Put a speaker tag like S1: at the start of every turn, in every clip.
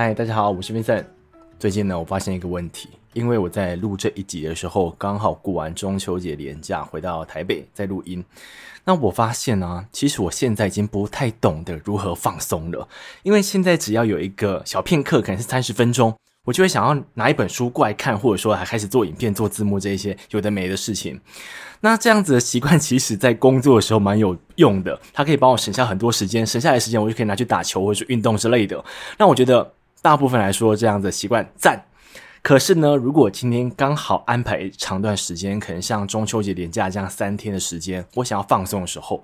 S1: 嗨，大家好，我是 Vincent。最近呢，我发现一个问题，因为我在录这一集的时候，刚好过完中秋节连假，回到台北在录音。那我发现呢、其实我现在已经不太懂得如何放松了，因为现在只要有一个小片刻，可能是三十分钟，我就会想要拿一本书过来看，或者说还开始做影片、做字幕这一些有的没的事情。那这样子的习惯，其实在工作的时候蛮有用的，它可以帮我省下很多时间，省下来时间我就可以拿去打球或者运动之类的。那我觉得。大部分来说，这样子的习惯赞。可是呢，如果今天刚好安排长段时间，可能像中秋节连假这样三天的时间，我想要放松的时候，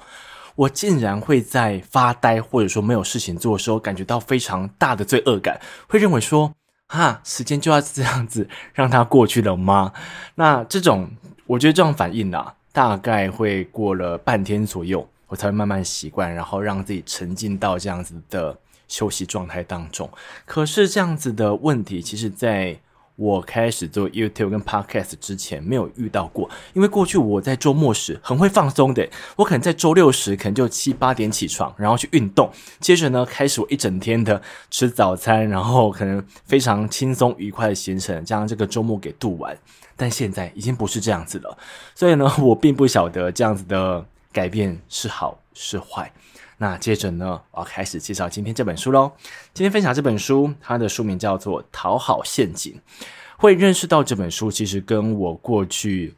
S1: 我竟然会在发呆或者说没有事情做的时候，感觉到非常大的罪恶感，会认为说，哈，时间就要这样子让它过去了吗？那这种，我觉得这种反应啊，大概会过了半天左右，我才会慢慢习惯，然后让自己沉浸到这样子的。休息状态当中，可是这样子的问题，其实在我开始做 YouTube 跟 Podcast 之前没有遇到过。因为过去我在周末时很会放松的，我可能在周六时可能就七八点起床，然后去运动，接着呢开始我一整天的吃早餐，然后可能非常轻松愉快的行程，将这个周末给度完。但现在已经不是这样子了，所以呢，我并不晓得这样子的改变是好是坏。那接着呢，我要开始介绍今天这本书喽。今天分享这本书，它的书名叫做《讨好陷阱》。会认识到这本书，其实跟我过去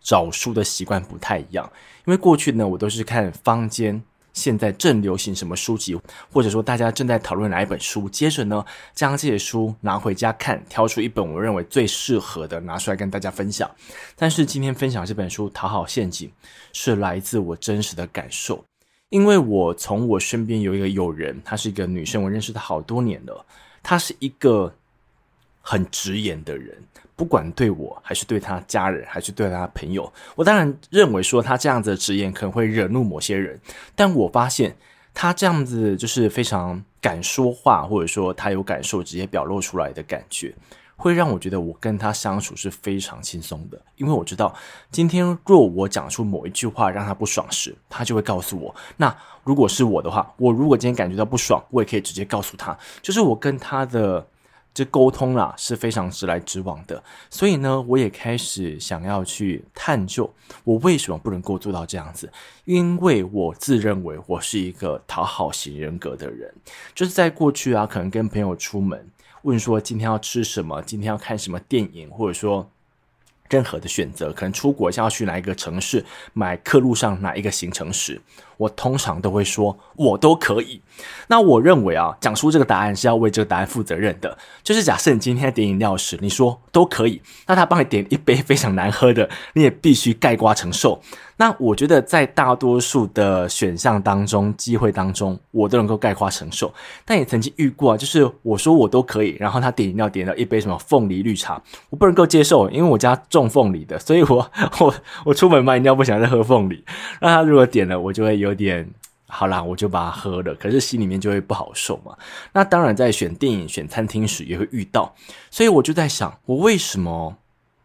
S1: 找书的习惯不太一样。因为过去呢，我都是看坊间现在正流行什么书籍，或者说大家正在讨论哪一本书，接着呢，将这些书拿回家看，挑出一本我认为最适合的拿出来跟大家分享。但是今天分享这本书《讨好陷阱》，是来自我真实的感受。因为我从我身边有一个友人，她是一个女生，我认识她好多年了。她是一个很直言的人，不管对我还是对她家人，还是对她朋友，我当然认为说她这样子的直言可能会惹怒某些人，但我发现她这样子就是非常敢说话，或者说她有感受直接表露出来的感觉。会让我觉得我跟他相处是非常轻松的，因为我知道今天若我讲出某一句话让他不爽时，他就会告诉我。那如果是我的话，我如果今天感觉到不爽，我也可以直接告诉他。就是我跟他的这沟通啦是非常直来直往的。所以呢，我也开始想要去探究我为什么不能够做到这样子，因为我自认为我是一个讨好型人格的人，就是在过去啊，可能跟朋友出门。问说今天要吃什么？今天要看什么电影？或者说任何的选择，可能出国要去哪一个城市，买客路上哪一个行程时，我通常都会说我都可以。那我认为啊，讲出这个答案是要为这个答案负责任的。就是假设你今天点饮料时，你说都可以，那他帮你点一杯非常难喝的，你也必须盖瓜承受。那我觉得在大多数的选项当中、机会当中，我都能够盖瓜承受。但也曾经遇过啊，就是我说我都可以，然后他点饮料点了一杯什么凤梨绿茶，我不能够接受，因为我家种凤梨的，所以我 我我出门买饮料不想再喝凤梨。那他如果点了，我就会有有点好啦，我就把它喝了，可是心里面就会不好受嘛。那当然在选电影、选餐厅时也会遇到，所以我就在想，我为什么？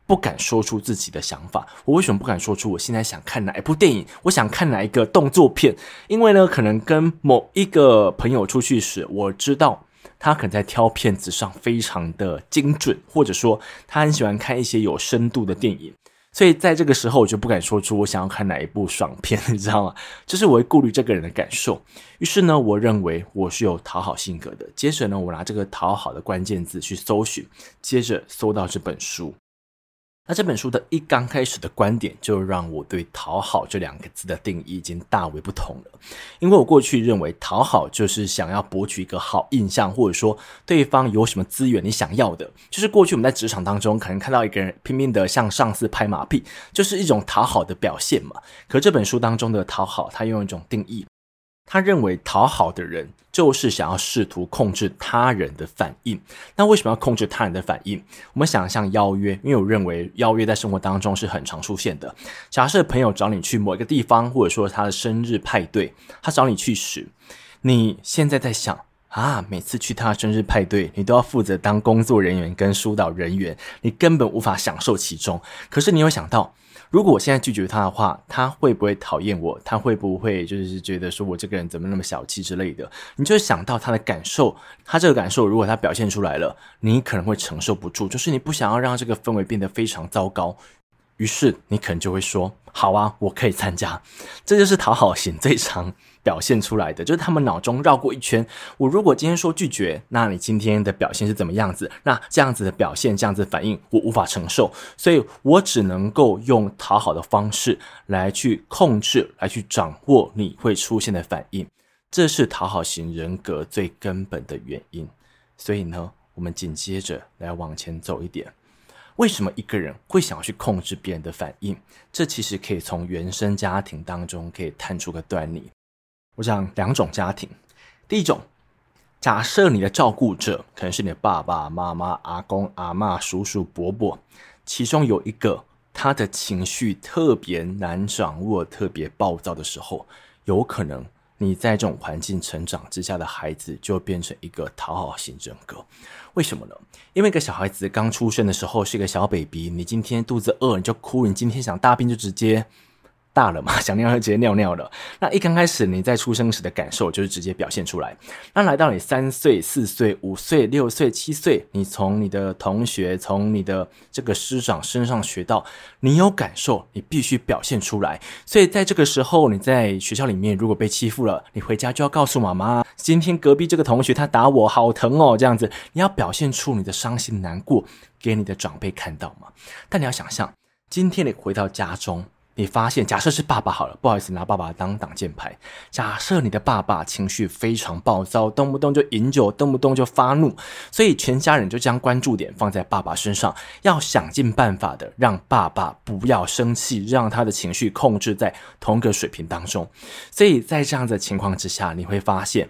S1: 不敢说出自己的想法，我为什么不敢说出我现在想看哪一部电影？我想看哪一个动作片？因为呢，可能跟某一个朋友出去时，我知道他可能在挑片子上非常的精准，或者说他很喜欢看一些有深度的电影，所以在这个时候我就不敢说出我想要看哪一部爽片，你知道吗？就是我会顾虑这个人的感受。于是呢，我认为我是有讨好性格的。接着呢，我拿这个讨好的关键字去搜寻，接着搜到这本书。那这本书的一刚开始的观点，就让我对“讨好”这两个字的定义已经大为不同了。因为我过去认为讨好就是想要博取一个好印象，或者说对方有什么资源你想要的，就是过去我们在职场当中可能看到一个人拼命的向上司拍马屁，就是一种讨好的表现嘛。可这本书当中的讨好，它用一种定义。他认为讨好的人就是想要试图控制他人的反应。那为什么要控制他人的反应？我们想象邀约，因为我认为邀约在生活当中是很常出现的。假设朋友找你去某一个地方，或者说他的生日派对，他找你去时，你现在在想啊，每次去他的生日派对，你都要负责当工作人员跟疏导人员，你根本无法享受其中。可是你有想到，如果我现在拒绝他的话，他会不会讨厌我？他会不会就是觉得说我这个人怎么那么小气之类的？你就想到他的感受，他这个感受如果他表现出来了，你可能会承受不住，就是你不想要让这个氛围变得非常糟糕。于是你可能就会说：“好啊，我可以参加。”这就是讨好型最常表现出来的，就是他们脑中绕过一圈。我如果今天说拒绝，那你今天的表现是怎么样子？那这样子的表现，这样子的反应，我无法承受，所以我只能够用讨好的方式来去控制，来去掌握你会出现的反应。这是讨好型人格最根本的原因。所以呢，我们紧接着来往前走一点。为什么一个人会想要去控制别人的反应？这其实可以从原生家庭当中可以探出个端倪。我想两种家庭，第一种，假设你的照顾者可能是你的爸爸妈妈、阿公阿嬷、叔叔伯伯，其中有一个他的情绪特别难掌握、特别暴躁的时候，有可能。你在这种环境成长之下的孩子，就变成一个讨好型人格。为什么呢？因为一个小孩子刚出生的时候是一个小 baby，你今天肚子饿你就哭，你今天想大便就直接。大了嘛，想尿就直接尿尿了。那一刚开始你在出生时的感受就是直接表现出来。那来到你三岁、四岁、五岁、六岁、七岁，你从你的同学、从你的这个师长身上学到，你有感受，你必须表现出来。所以在这个时候，你在学校里面如果被欺负了，你回家就要告诉妈妈，今天隔壁这个同学他打我，好疼哦，这样子，你要表现出你的伤心难过给你的长辈看到嘛。但你要想象，今天你回到家中。你发现，假设是爸爸好了，不好意思，拿爸爸当挡箭牌。假设你的爸爸情绪非常暴躁，动不动就饮酒，动不动就发怒，所以全家人就将关注点放在爸爸身上，要想尽办法的让爸爸不要生气，让他的情绪控制在同一个水平当中。所以在这样的情况之下，你会发现，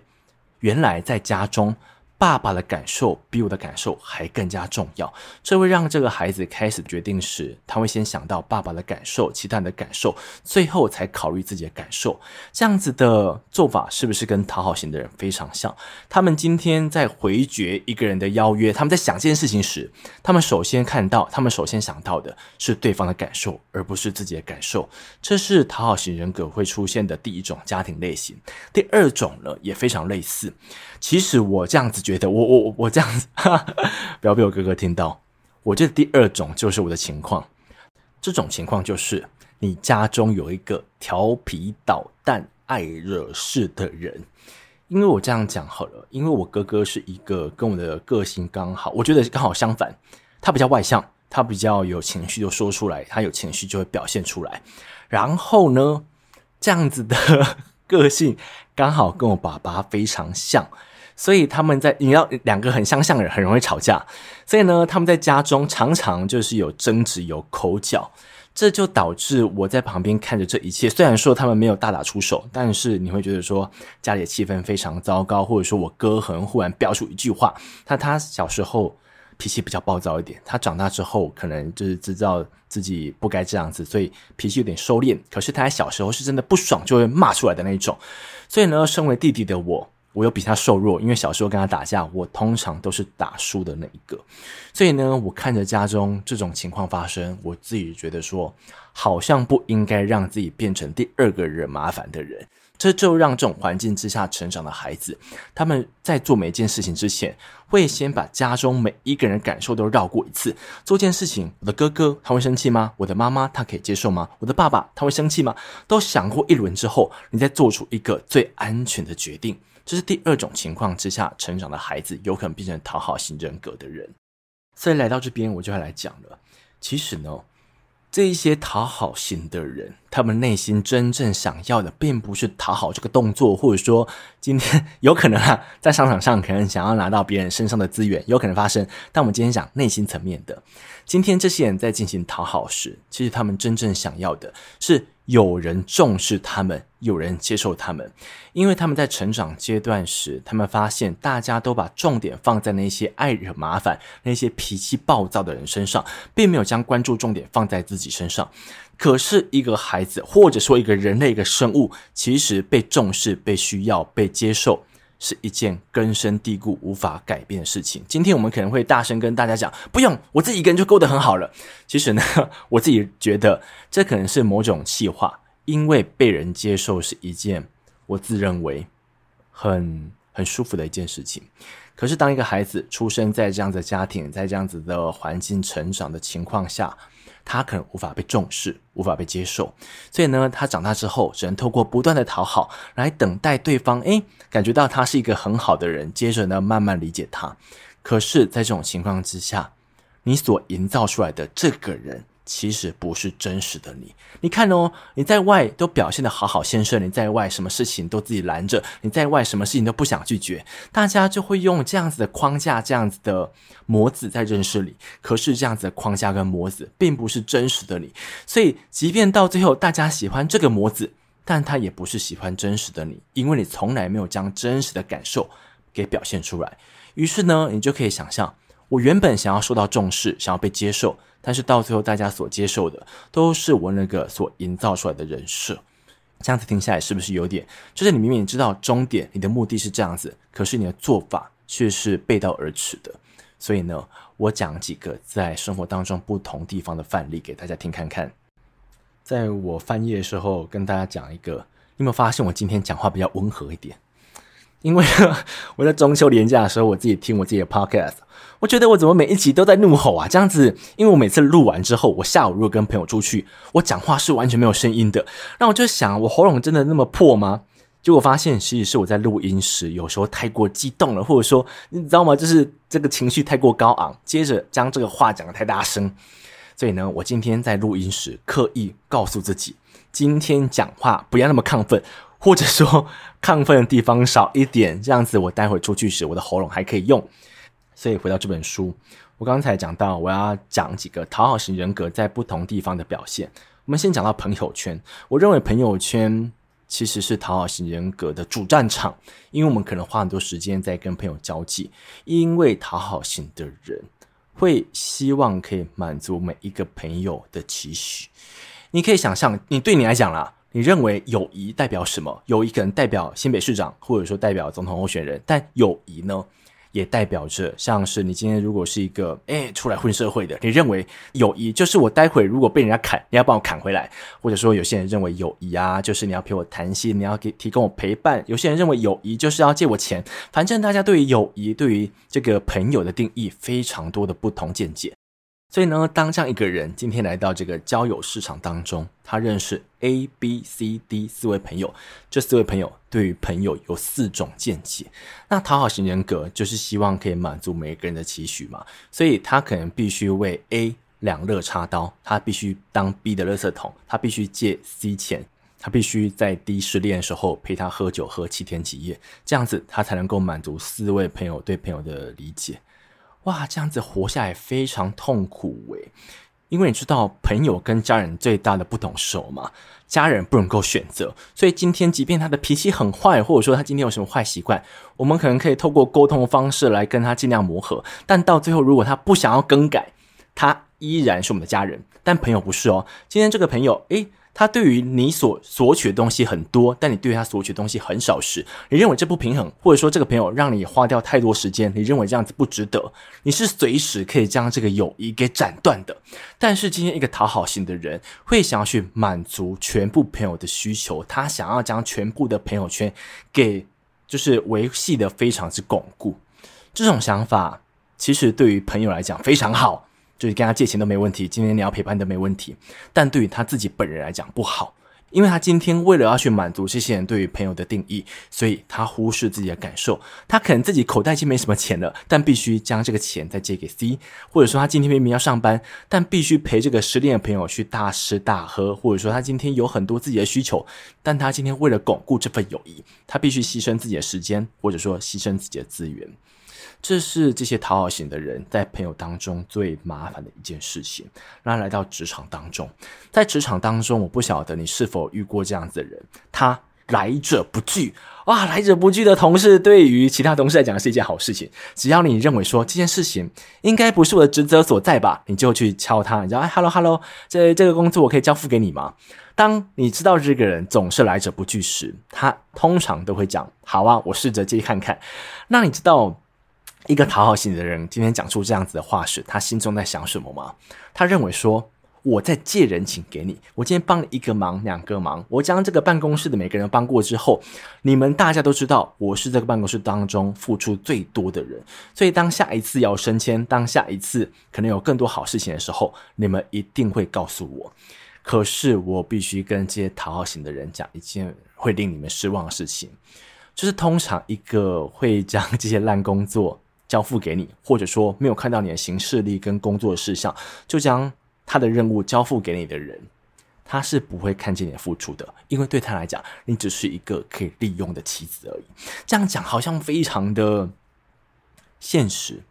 S1: 原来在家中。爸爸的感受比我的感受还更加重要，这会让这个孩子开始决定时，他会先想到爸爸的感受，其他人的感受，最后才考虑自己的感受。这样子的做法是不是跟讨好型的人非常像？他们今天在回绝一个人的邀约，他们在想这件事情时，他们首先看到，他们首先想到的是对方的感受，而不是自己的感受。这是讨好型人格会出现的第一种家庭类型。第二种呢，也非常类似。其实我这样子得，我我我这样子，不要被我哥哥听到。我觉得第二种就是我的情况，这种情况就是你家中有一个调皮捣蛋、爱惹事的人。因为我这样讲好了，因为我哥哥是一个跟我的个性刚好，我觉得刚好相反，他比较外向，他比较有情绪就说出来，他有情绪就会表现出来。然后呢，这样子的 个性刚好跟我爸爸非常像。所以他们在你要两个很相像的人很容易吵架，所以呢，他们在家中常常就是有争执、有口角，这就导致我在旁边看着这一切。虽然说他们没有大打出手，但是你会觉得说家里的气氛非常糟糕，或者说我哥可能忽然飙出一句话，他他小时候脾气比较暴躁一点，他长大之后可能就是知道自己不该这样子，所以脾气有点收敛。可是他在小时候是真的不爽就会骂出来的那种，所以呢，身为弟弟的我。我又比他瘦弱，因为小时候跟他打架，我通常都是打输的那一个。所以呢，我看着家中这种情况发生，我自己觉得说，好像不应该让自己变成第二个惹麻烦的人。这就让这种环境之下成长的孩子，他们在做每一件事情之前，会先把家中每一个人感受都绕过一次。做件事情，我的哥哥他会生气吗？我的妈妈她可以接受吗？我的爸爸他会生气吗？都想过一轮之后，你再做出一个最安全的决定。这是第二种情况之下成长的孩子，有可能变成讨好型人格的人。所以来到这边，我就要来讲了。其实呢，这一些讨好型的人，他们内心真正想要的，并不是讨好这个动作，或者说今天有可能啊，在商场上可能想要拿到别人身上的资源，有可能发生。但我们今天讲内心层面的，今天这些人在进行讨好时，其实他们真正想要的是。有人重视他们，有人接受他们，因为他们在成长阶段时，他们发现大家都把重点放在那些爱惹麻烦、那些脾气暴躁的人身上，并没有将关注重点放在自己身上。可是，一个孩子或者说一个人类、一个生物，其实被重视、被需要、被接受，是一件根深蒂固、无法改变的事情。今天我们可能会大声跟大家讲：“不用，我自己一个人就过得很好了。”其实呢，我自己觉得这可能是某种气话，因为被人接受是一件我自认为很很舒服的一件事情。可是，当一个孩子出生在这样子的家庭，在这样子的环境成长的情况下，他可能无法被重视，无法被接受。所以呢，他长大之后，只能透过不断的讨好，来等待对方，诶，感觉到他是一个很好的人，接着呢，慢慢理解他。可是，在这种情况之下，你所营造出来的这个人，其实不是真实的你。你看哦，你在外都表现得好好先生，你在外什么事情都自己拦着，你在外什么事情都不想拒绝，大家就会用这样子的框架、这样子的模子在认识你。可是这样子的框架跟模子并不是真实的你，所以即便到最后大家喜欢这个模子，但他也不是喜欢真实的你，因为你从来没有将真实的感受给表现出来。于是呢，你就可以想象，我原本想要受到重视，想要被接受。但是到最后，大家所接受的都是我那个所营造出来的人设。这样子听下来，是不是有点？就是你明明知道终点，你的目的是这样子，可是你的做法却是背道而驰的。所以呢，我讲几个在生活当中不同地方的范例给大家听看看。在我翻页的时候，跟大家讲一个，你有没有发现我今天讲话比较温和一点？因为 我在中秋连假的时候，我自己听我自己的 podcast。我觉得我怎么每一集都在怒吼啊？这样子，因为我每次录完之后，我下午如果跟朋友出去，我讲话是完全没有声音的。那我就想，我喉咙真的那么破吗？结果发现，其实是我在录音时有时候太过激动了，或者说，你知道吗？就是这个情绪太过高昂，接着将这个话讲得太大声。所以呢，我今天在录音时刻意告诉自己，今天讲话不要那么亢奋，或者说亢奋的地方少一点，这样子我待会出去时，我的喉咙还可以用。所以回到这本书，我刚才讲到，我要讲几个讨好型人格在不同地方的表现。我们先讲到朋友圈，我认为朋友圈其实是讨好型人格的主战场，因为我们可能花很多时间在跟朋友交际，因为讨好型的人会希望可以满足每一个朋友的期许。你可以想象，你对你来讲啦，你认为友谊代表什么？友谊可能代表新北市长，或者说代表总统候选人，但友谊呢？也代表着，像是你今天如果是一个诶出来混社会的，你认为友谊就是我待会如果被人家砍，你要帮我砍回来，或者说有些人认为友谊啊，就是你要陪我谈心，你要给提供我陪伴。有些人认为友谊就是要借我钱，反正大家对于友谊，对于这个朋友的定义非常多的不同见解。所以呢，当这样一个人今天来到这个交友市场当中，他认识 A、B、C、D 四位朋友，这四位朋友对于朋友有四种见解。那讨好型人格就是希望可以满足每个人的期许嘛，所以他可能必须为 A 两肋插刀，他必须当 B 的垃圾桶，他必须借 C 钱，他必须在 D 失恋的时候陪他喝酒喝七天几夜，这样子他才能够满足四位朋友对朋友的理解。哇，这样子活下来非常痛苦诶，因为你知道朋友跟家人最大的不同是什么？家人不能够选择，所以今天即便他的脾气很坏，或者说他今天有什么坏习惯，我们可能可以透过沟通的方式来跟他尽量磨合，但到最后如果他不想要更改，他依然是我们的家人。但朋友不是哦，今天这个朋友，诶。他对于你所索取的东西很多，但你对他索取的东西很少时，你认为这不平衡，或者说这个朋友让你花掉太多时间，你认为这样子不值得，你是随时可以将这个友谊给斩断的。但是今天一个讨好型的人会想要去满足全部朋友的需求，他想要将全部的朋友圈给就是维系的非常之巩固。这种想法其实对于朋友来讲非常好。就是跟他借钱都没问题，今天你要陪伴都没问题，但对于他自己本人来讲不好，因为他今天为了要去满足这些人对于朋友的定义，所以他忽视自己的感受。他可能自己口袋已经没什么钱了，但必须将这个钱再借给 C，或者说他今天明明要上班，但必须陪这个失恋的朋友去大吃大喝，或者说他今天有很多自己的需求，但他今天为了巩固这份友谊，他必须牺牲自己的时间，或者说牺牲自己的资源。这是这些讨好型的人在朋友当中最麻烦的一件事情。那来到职场当中，在职场当中，我不晓得你是否遇过这样子的人，他来者不拒。哇，来者不拒的同事，对于其他同事来讲是一件好事情。只要你认为说这件事情应该不是我的职责所在吧，你就去敲他，你知道，哎，hello hello，这这个工作我可以交付给你吗？当你知道这个人总是来者不拒时，他通常都会讲，好啊，我试着接看看。那你知道一个讨好型的人今天讲出这样子的话时，他心中在想什么吗？他认为说。我在借人情给你，我今天帮了一个忙，两个忙，我将这个办公室的每个人帮过之后，你们大家都知道我是这个办公室当中付出最多的人，所以当下一次要升迁，当下一次可能有更多好事情的时候，你们一定会告诉我。可是我必须跟这些讨好型的人讲一件会令你们失望的事情，就是通常一个会将这些烂工作交付给你，或者说没有看到你的行事历跟工作事项，就将。他的任务交付给你的人，他是不会看见你付出的，因为对他来讲，你只是一个可以利用的棋子而已。这样讲好像非常的现实，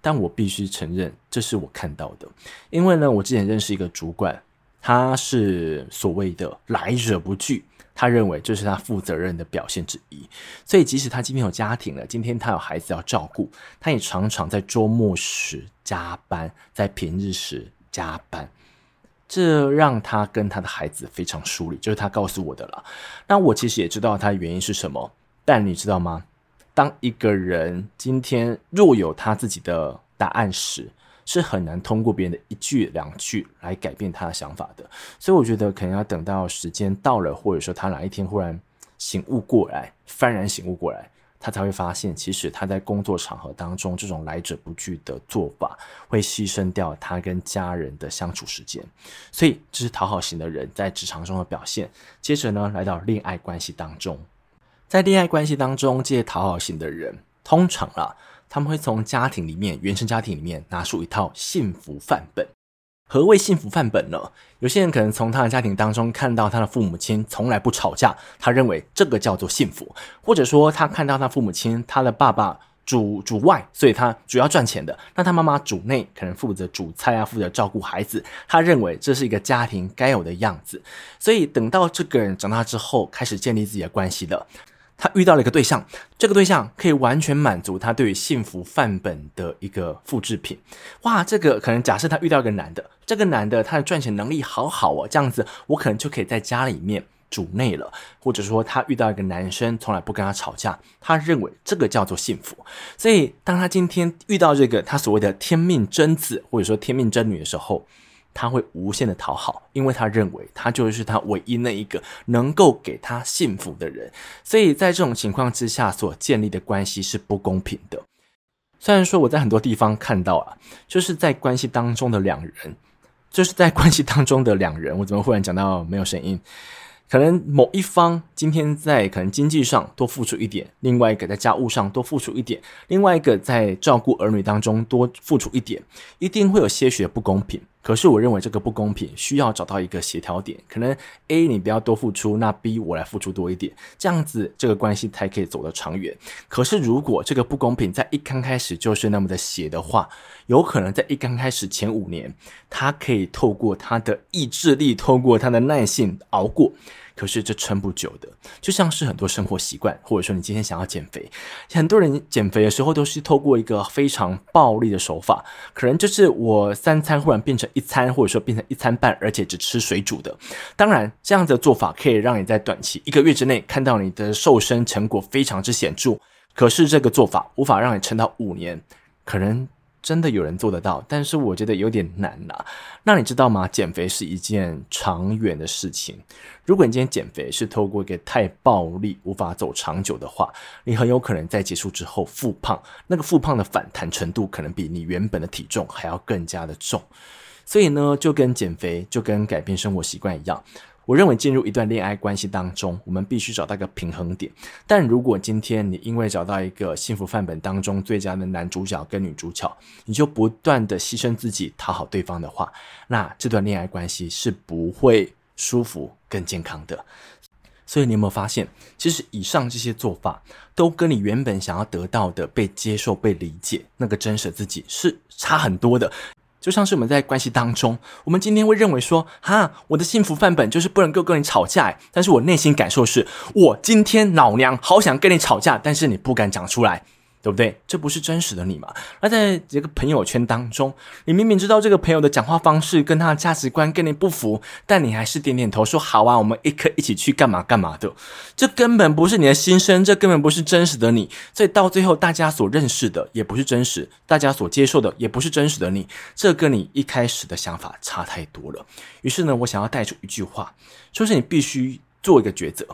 S1: 但我必须承认，这是我看到的。因为呢，我之前认识一个主管，他是所谓的来者不拒，他认为这是他负责任的表现之一。所以，即使他今天有家庭了，今天他有孩子要照顾，他也常常在周末时加班，在平日时。加班，这让他跟他的孩子非常疏离，就是他告诉我的了。那我其实也知道他的原因是什么，但你知道吗？当一个人今天若有他自己的答案时，是很难通过别人的一句两句来改变他的想法的。所以我觉得可能要等到时间到了，或者说他哪一天忽然醒悟过来，幡然醒悟过来。他才会发现，其实他在工作场合当中这种来者不拒的做法，会牺牲掉他跟家人的相处时间。所以，这是讨好型的人在职场中的表现。接着呢，来到恋爱关系当中，在恋爱关系当中，这些讨好型的人，通常啊，他们会从家庭里面、原生家庭里面拿出一套幸福范本。何谓幸福范本呢？有些人可能从他的家庭当中看到他的父母亲从来不吵架，他认为这个叫做幸福；或者说他看到他父母亲，他的爸爸主主外，所以他主要赚钱的，那他妈妈主内，可能负责煮菜啊，负责照顾孩子，他认为这是一个家庭该有的样子。所以等到这个人长大之后，开始建立自己的关系了。他遇到了一个对象，这个对象可以完全满足他对于幸福范本的一个复制品。哇，这个可能假设他遇到一个男的，这个男的他的赚钱能力好好哦，这样子我可能就可以在家里面主内了。或者说他遇到一个男生从来不跟他吵架，他认为这个叫做幸福。所以当他今天遇到这个他所谓的天命真子或者说天命真女的时候，他会无限的讨好，因为他认为他就是他唯一那一个能够给他幸福的人，所以在这种情况之下所建立的关系是不公平的。虽然说我在很多地方看到啊，就是在关系当中的两人，就是在关系当中的两人，我怎么忽然讲到没有声音？可能某一方今天在可能经济上多付出一点，另外一个在家务上多付出一点，另外一个在照顾儿女当中多付出一点，一定会有些许的不公平。可是我认为这个不公平需要找到一个协调点，可能 A 你不要多付出，那 B 我来付出多一点，这样子这个关系才可以走得长远。可是如果这个不公平在一刚开始就是那么的邪的话，有可能在一刚开始前五年，他可以透过他的意志力，透过他的耐性熬过。可是这撑不久的，就像是很多生活习惯，或者说你今天想要减肥，很多人减肥的时候都是透过一个非常暴力的手法，可能就是我三餐忽然变成一餐，或者说变成一餐半，而且只吃水煮的。当然，这样的做法可以让你在短期一个月之内看到你的瘦身成果非常之显著，可是这个做法无法让你撑到五年，可能。真的有人做得到，但是我觉得有点难呐。那你知道吗？减肥是一件长远的事情。如果你今天减肥是透过一个太暴力、无法走长久的话，你很有可能在结束之后复胖。那个复胖的反弹程度，可能比你原本的体重还要更加的重。所以呢，就跟减肥，就跟改变生活习惯一样。我认为进入一段恋爱关系当中，我们必须找到一个平衡点。但如果今天你因为找到一个幸福范本当中最佳的男主角跟女主角，你就不断的牺牲自己讨好对方的话，那这段恋爱关系是不会舒服、更健康的。所以你有没有发现，其实以上这些做法都跟你原本想要得到的被接受、被理解、那个真实自己是差很多的。就像是我们在关系当中，我们今天会认为说，哈，我的幸福范本就是不能够跟你吵架，但是我内心感受是，我今天老娘好想跟你吵架，但是你不敢讲出来。对不对？这不是真实的你嘛？而在这个朋友圈当中，你明明知道这个朋友的讲话方式跟他的价值观跟你不符，但你还是点点头说好啊，我们一刻一起去干嘛干嘛的。这根本不是你的心声，这根本不是真实的你。所以到最后，大家所认识的也不是真实，大家所接受的也不是真实的你。这跟你一开始的想法差太多了。于是呢，我想要带出一句话，就是你必须做一个抉择。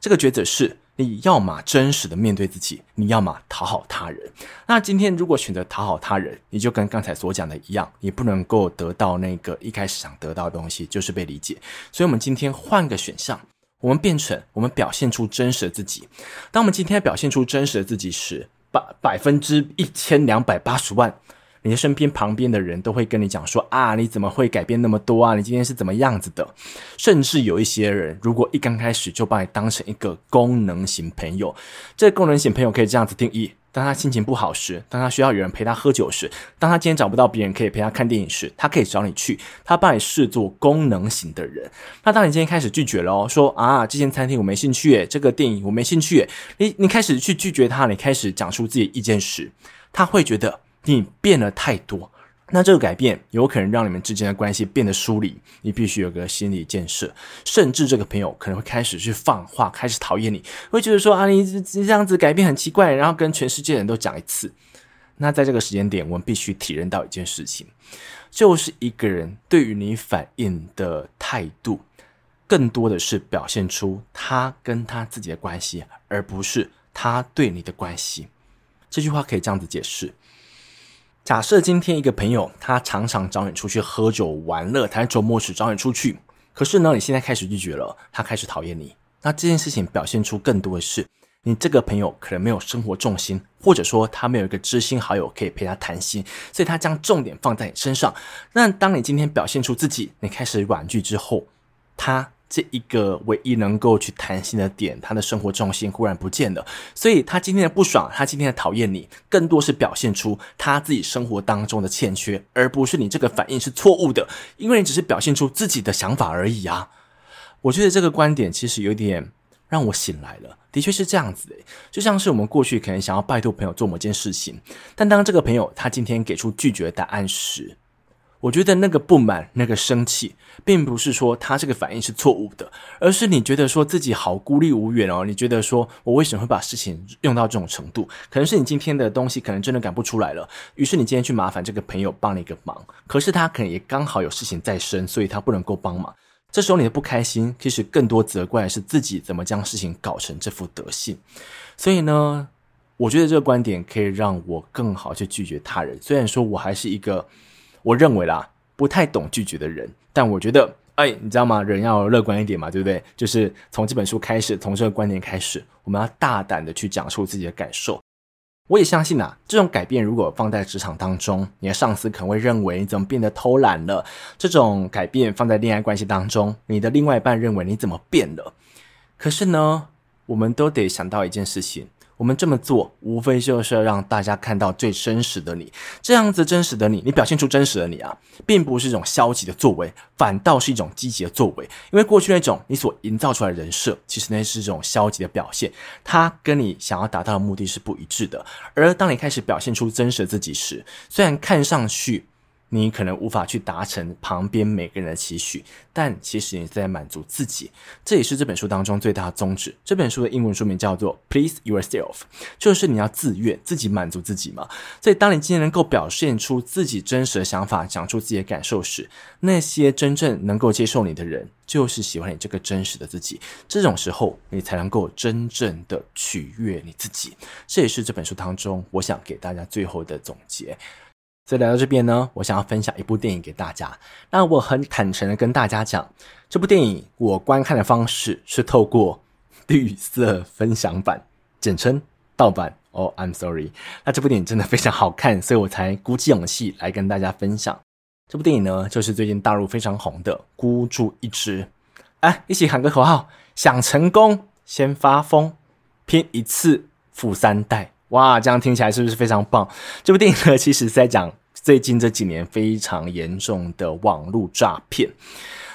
S1: 这个抉择是。你要么真实的面对自己，你要么讨好他人。那今天如果选择讨好他人，你就跟刚才所讲的一样，你不能够得到那个一开始想得到的东西，就是被理解。所以，我们今天换个选项，我们变成我们表现出真实的自己。当我们今天表现出真实的自己时，百百分之一千两百八十万。你的身边旁边的人都会跟你讲说啊，你怎么会改变那么多啊？你今天是怎么样子的？甚至有一些人，如果一刚开始就把你当成一个功能型朋友，这功能型朋友可以这样子定义：当他心情不好时，当他需要有人陪他喝酒时，当他今天找不到别人可以陪他看电影时，他可以找你去，他把你视作功能型的人。那当你今天开始拒绝了，说啊，这间餐厅我没兴趣，这个电影我没兴趣，你你开始去拒绝他，你开始讲出自己意见时，他会觉得。你变了太多，那这个改变有可能让你们之间的关系变得疏离。你必须有个心理建设，甚至这个朋友可能会开始去放话，开始讨厌你，会觉得说啊，你这样子改变很奇怪，然后跟全世界人都讲一次。那在这个时间点，我们必须体认到一件事情，就是一个人对于你反应的态度，更多的是表现出他跟他自己的关系，而不是他对你的关系。这句话可以这样子解释。假设今天一个朋友，他常常找你出去喝酒玩乐，他在周末时找你出去，可是呢，你现在开始拒绝了，他开始讨厌你。那这件事情表现出更多的是，你这个朋友可能没有生活重心，或者说他没有一个知心好友可以陪他谈心，所以他将重点放在你身上。那当你今天表现出自己，你开始婉拒之后，他。这一个唯一能够去谈心的点，他的生活重心忽然不见了，所以他今天的不爽，他今天的讨厌你，更多是表现出他自己生活当中的欠缺，而不是你这个反应是错误的，因为你只是表现出自己的想法而已啊。我觉得这个观点其实有点让我醒来了，的确是这样子的，就像是我们过去可能想要拜托朋友做某件事情，但当这个朋友他今天给出拒绝答案时，我觉得那个不满、那个生气，并不是说他这个反应是错误的，而是你觉得说自己好孤立无援哦。你觉得说我为什么会把事情用到这种程度？可能是你今天的东西可能真的赶不出来了，于是你今天去麻烦这个朋友帮你一个忙，可是他可能也刚好有事情在身，所以他不能够帮忙。这时候你的不开心，其实更多责怪是自己怎么将事情搞成这副德性。所以呢，我觉得这个观点可以让我更好去拒绝他人。虽然说我还是一个。我认为啦，不太懂拒绝的人，但我觉得，哎，你知道吗？人要乐观一点嘛，对不对？就是从这本书开始，从这个观点开始，我们要大胆的去讲述自己的感受。我也相信啊，这种改变如果放在职场当中，你的上司可能会认为你怎么变得偷懒了；这种改变放在恋爱关系当中，你的另外一半认为你怎么变了。可是呢，我们都得想到一件事情。我们这么做，无非就是要让大家看到最真实的你。这样子真实的你，你表现出真实的你啊，并不是一种消极的作为，反倒是一种积极的作为。因为过去那种你所营造出来的人设，其实那是一种消极的表现，它跟你想要达到的目的是不一致的。而当你开始表现出真实的自己时，虽然看上去，你可能无法去达成旁边每个人的期许，但其实你在满足自己，这也是这本书当中最大的宗旨。这本书的英文书名叫做 Please Yourself，就是你要自愿自己满足自己嘛。所以，当你今天能够表现出自己真实的想法，讲出自己的感受时，那些真正能够接受你的人，就是喜欢你这个真实的自己。这种时候，你才能够真正的取悦你自己。这也是这本书当中我想给大家最后的总结。所以来到这边呢，我想要分享一部电影给大家。那我很坦诚的跟大家讲，这部电影我观看的方式是透过 绿色分享版，简称盗版。哦 I'm sorry。那这部电影真的非常好看，所以我才鼓起勇气来跟大家分享。这部电影呢，就是最近大陆非常红的《孤注一掷》。哎，一起喊个口号：想成功先发疯，拼一次富三代。哇，这样听起来是不是非常棒？这部电影呢，其实在讲。最近这几年非常严重的网络诈骗。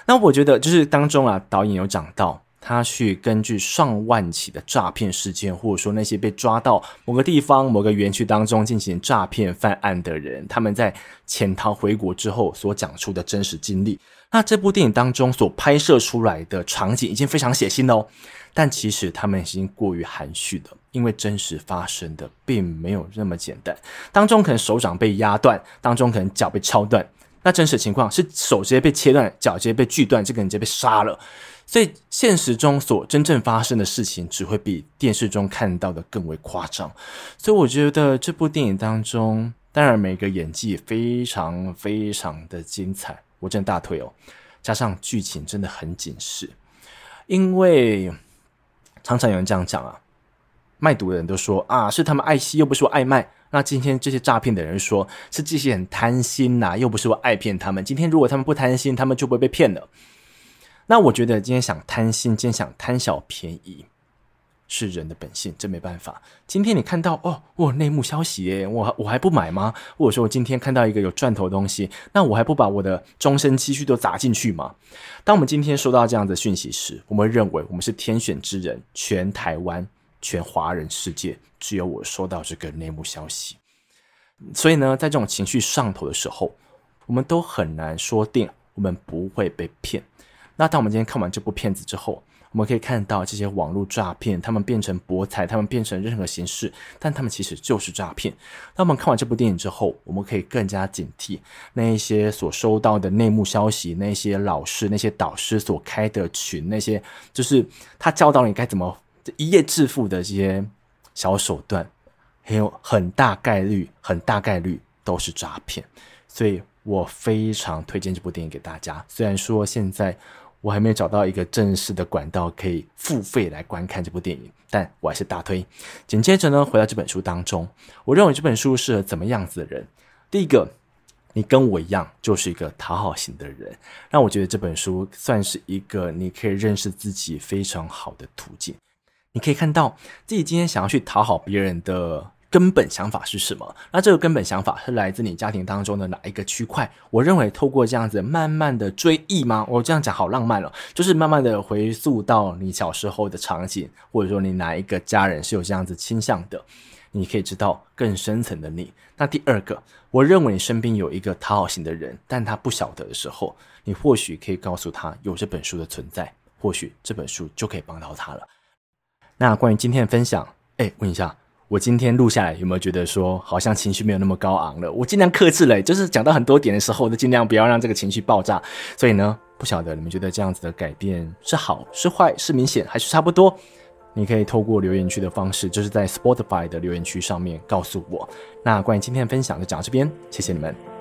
S1: 那我觉得就是当中啊，导演有讲到。他去根据上万起的诈骗事件，或者说那些被抓到某个地方、某个园区当中进行诈骗犯案的人，他们在潜逃回国之后所讲出的真实经历。那这部电影当中所拍摄出来的场景已经非常血腥了哦，但其实他们已经过于含蓄了，因为真实发生的并没有那么简单。当中可能手掌被压断，当中可能脚被敲断，那真实情况是手直接被切断，脚直接被锯断，这个人直接被杀了。所以现实中所真正发生的事情，只会比电视中看到的更为夸张。所以我觉得这部电影当中，当然每个演技非常非常的精彩，我真的大腿哦。加上剧情真的很紧实，因为常常有人这样讲啊，卖毒的人都说啊，是他们爱惜，又不是我爱卖。那今天这些诈骗的人说，是这些人贪心呐，又不是我爱骗他们。今天如果他们不贪心，他们就不会被骗了。那我觉得今天想贪心，今天想贪小便宜，是人的本性，这没办法。今天你看到哦，我内幕消息耶，我我还不买吗？或者说我今天看到一个有赚头的东西，那我还不把我的终身积蓄都砸进去吗？当我们今天收到这样的讯息时，我们认为我们是天选之人，全台湾、全华人世界只有我收到这个内幕消息。所以呢，在这种情绪上头的时候，我们都很难说定我们不会被骗。那当我们今天看完这部片子之后，我们可以看到这些网络诈骗，他们变成博彩，他们变成任何形式，但他们其实就是诈骗。当我们看完这部电影之后，我们可以更加警惕那一些所收到的内幕消息，那些老师、那些导师所开的群，那些就是他教导你该怎么一夜致富的这些小手段，还有很大概率、很大概率都是诈骗。所以我非常推荐这部电影给大家。虽然说现在。我还没有找到一个正式的管道可以付费来观看这部电影，但我还是大推。紧接着呢，回到这本书当中，我认为这本书适合怎么样子的人？第一个，你跟我一样就是一个讨好型的人，让我觉得这本书算是一个你可以认识自己非常好的途径。你可以看到自己今天想要去讨好别人的。根本想法是什么？那这个根本想法是来自你家庭当中的哪一个区块？我认为透过这样子慢慢的追忆吗？我这样讲好浪漫了，就是慢慢的回溯到你小时候的场景，或者说你哪一个家人是有这样子倾向的，你可以知道更深层的你。那第二个，我认为你身边有一个讨好型的人，但他不晓得的时候，你或许可以告诉他有这本书的存在，或许这本书就可以帮到他了。那关于今天的分享，哎，问一下。我今天录下来，有没有觉得说好像情绪没有那么高昂了？我尽量克制了，就是讲到很多点的时候，我都尽量不要让这个情绪爆炸。所以呢，不晓得你们觉得这样子的改变是好是坏，是明显还是差不多？你可以透过留言区的方式，就是在 Spotify 的留言区上面告诉我。那关于今天的分享就讲到这边，谢谢你们。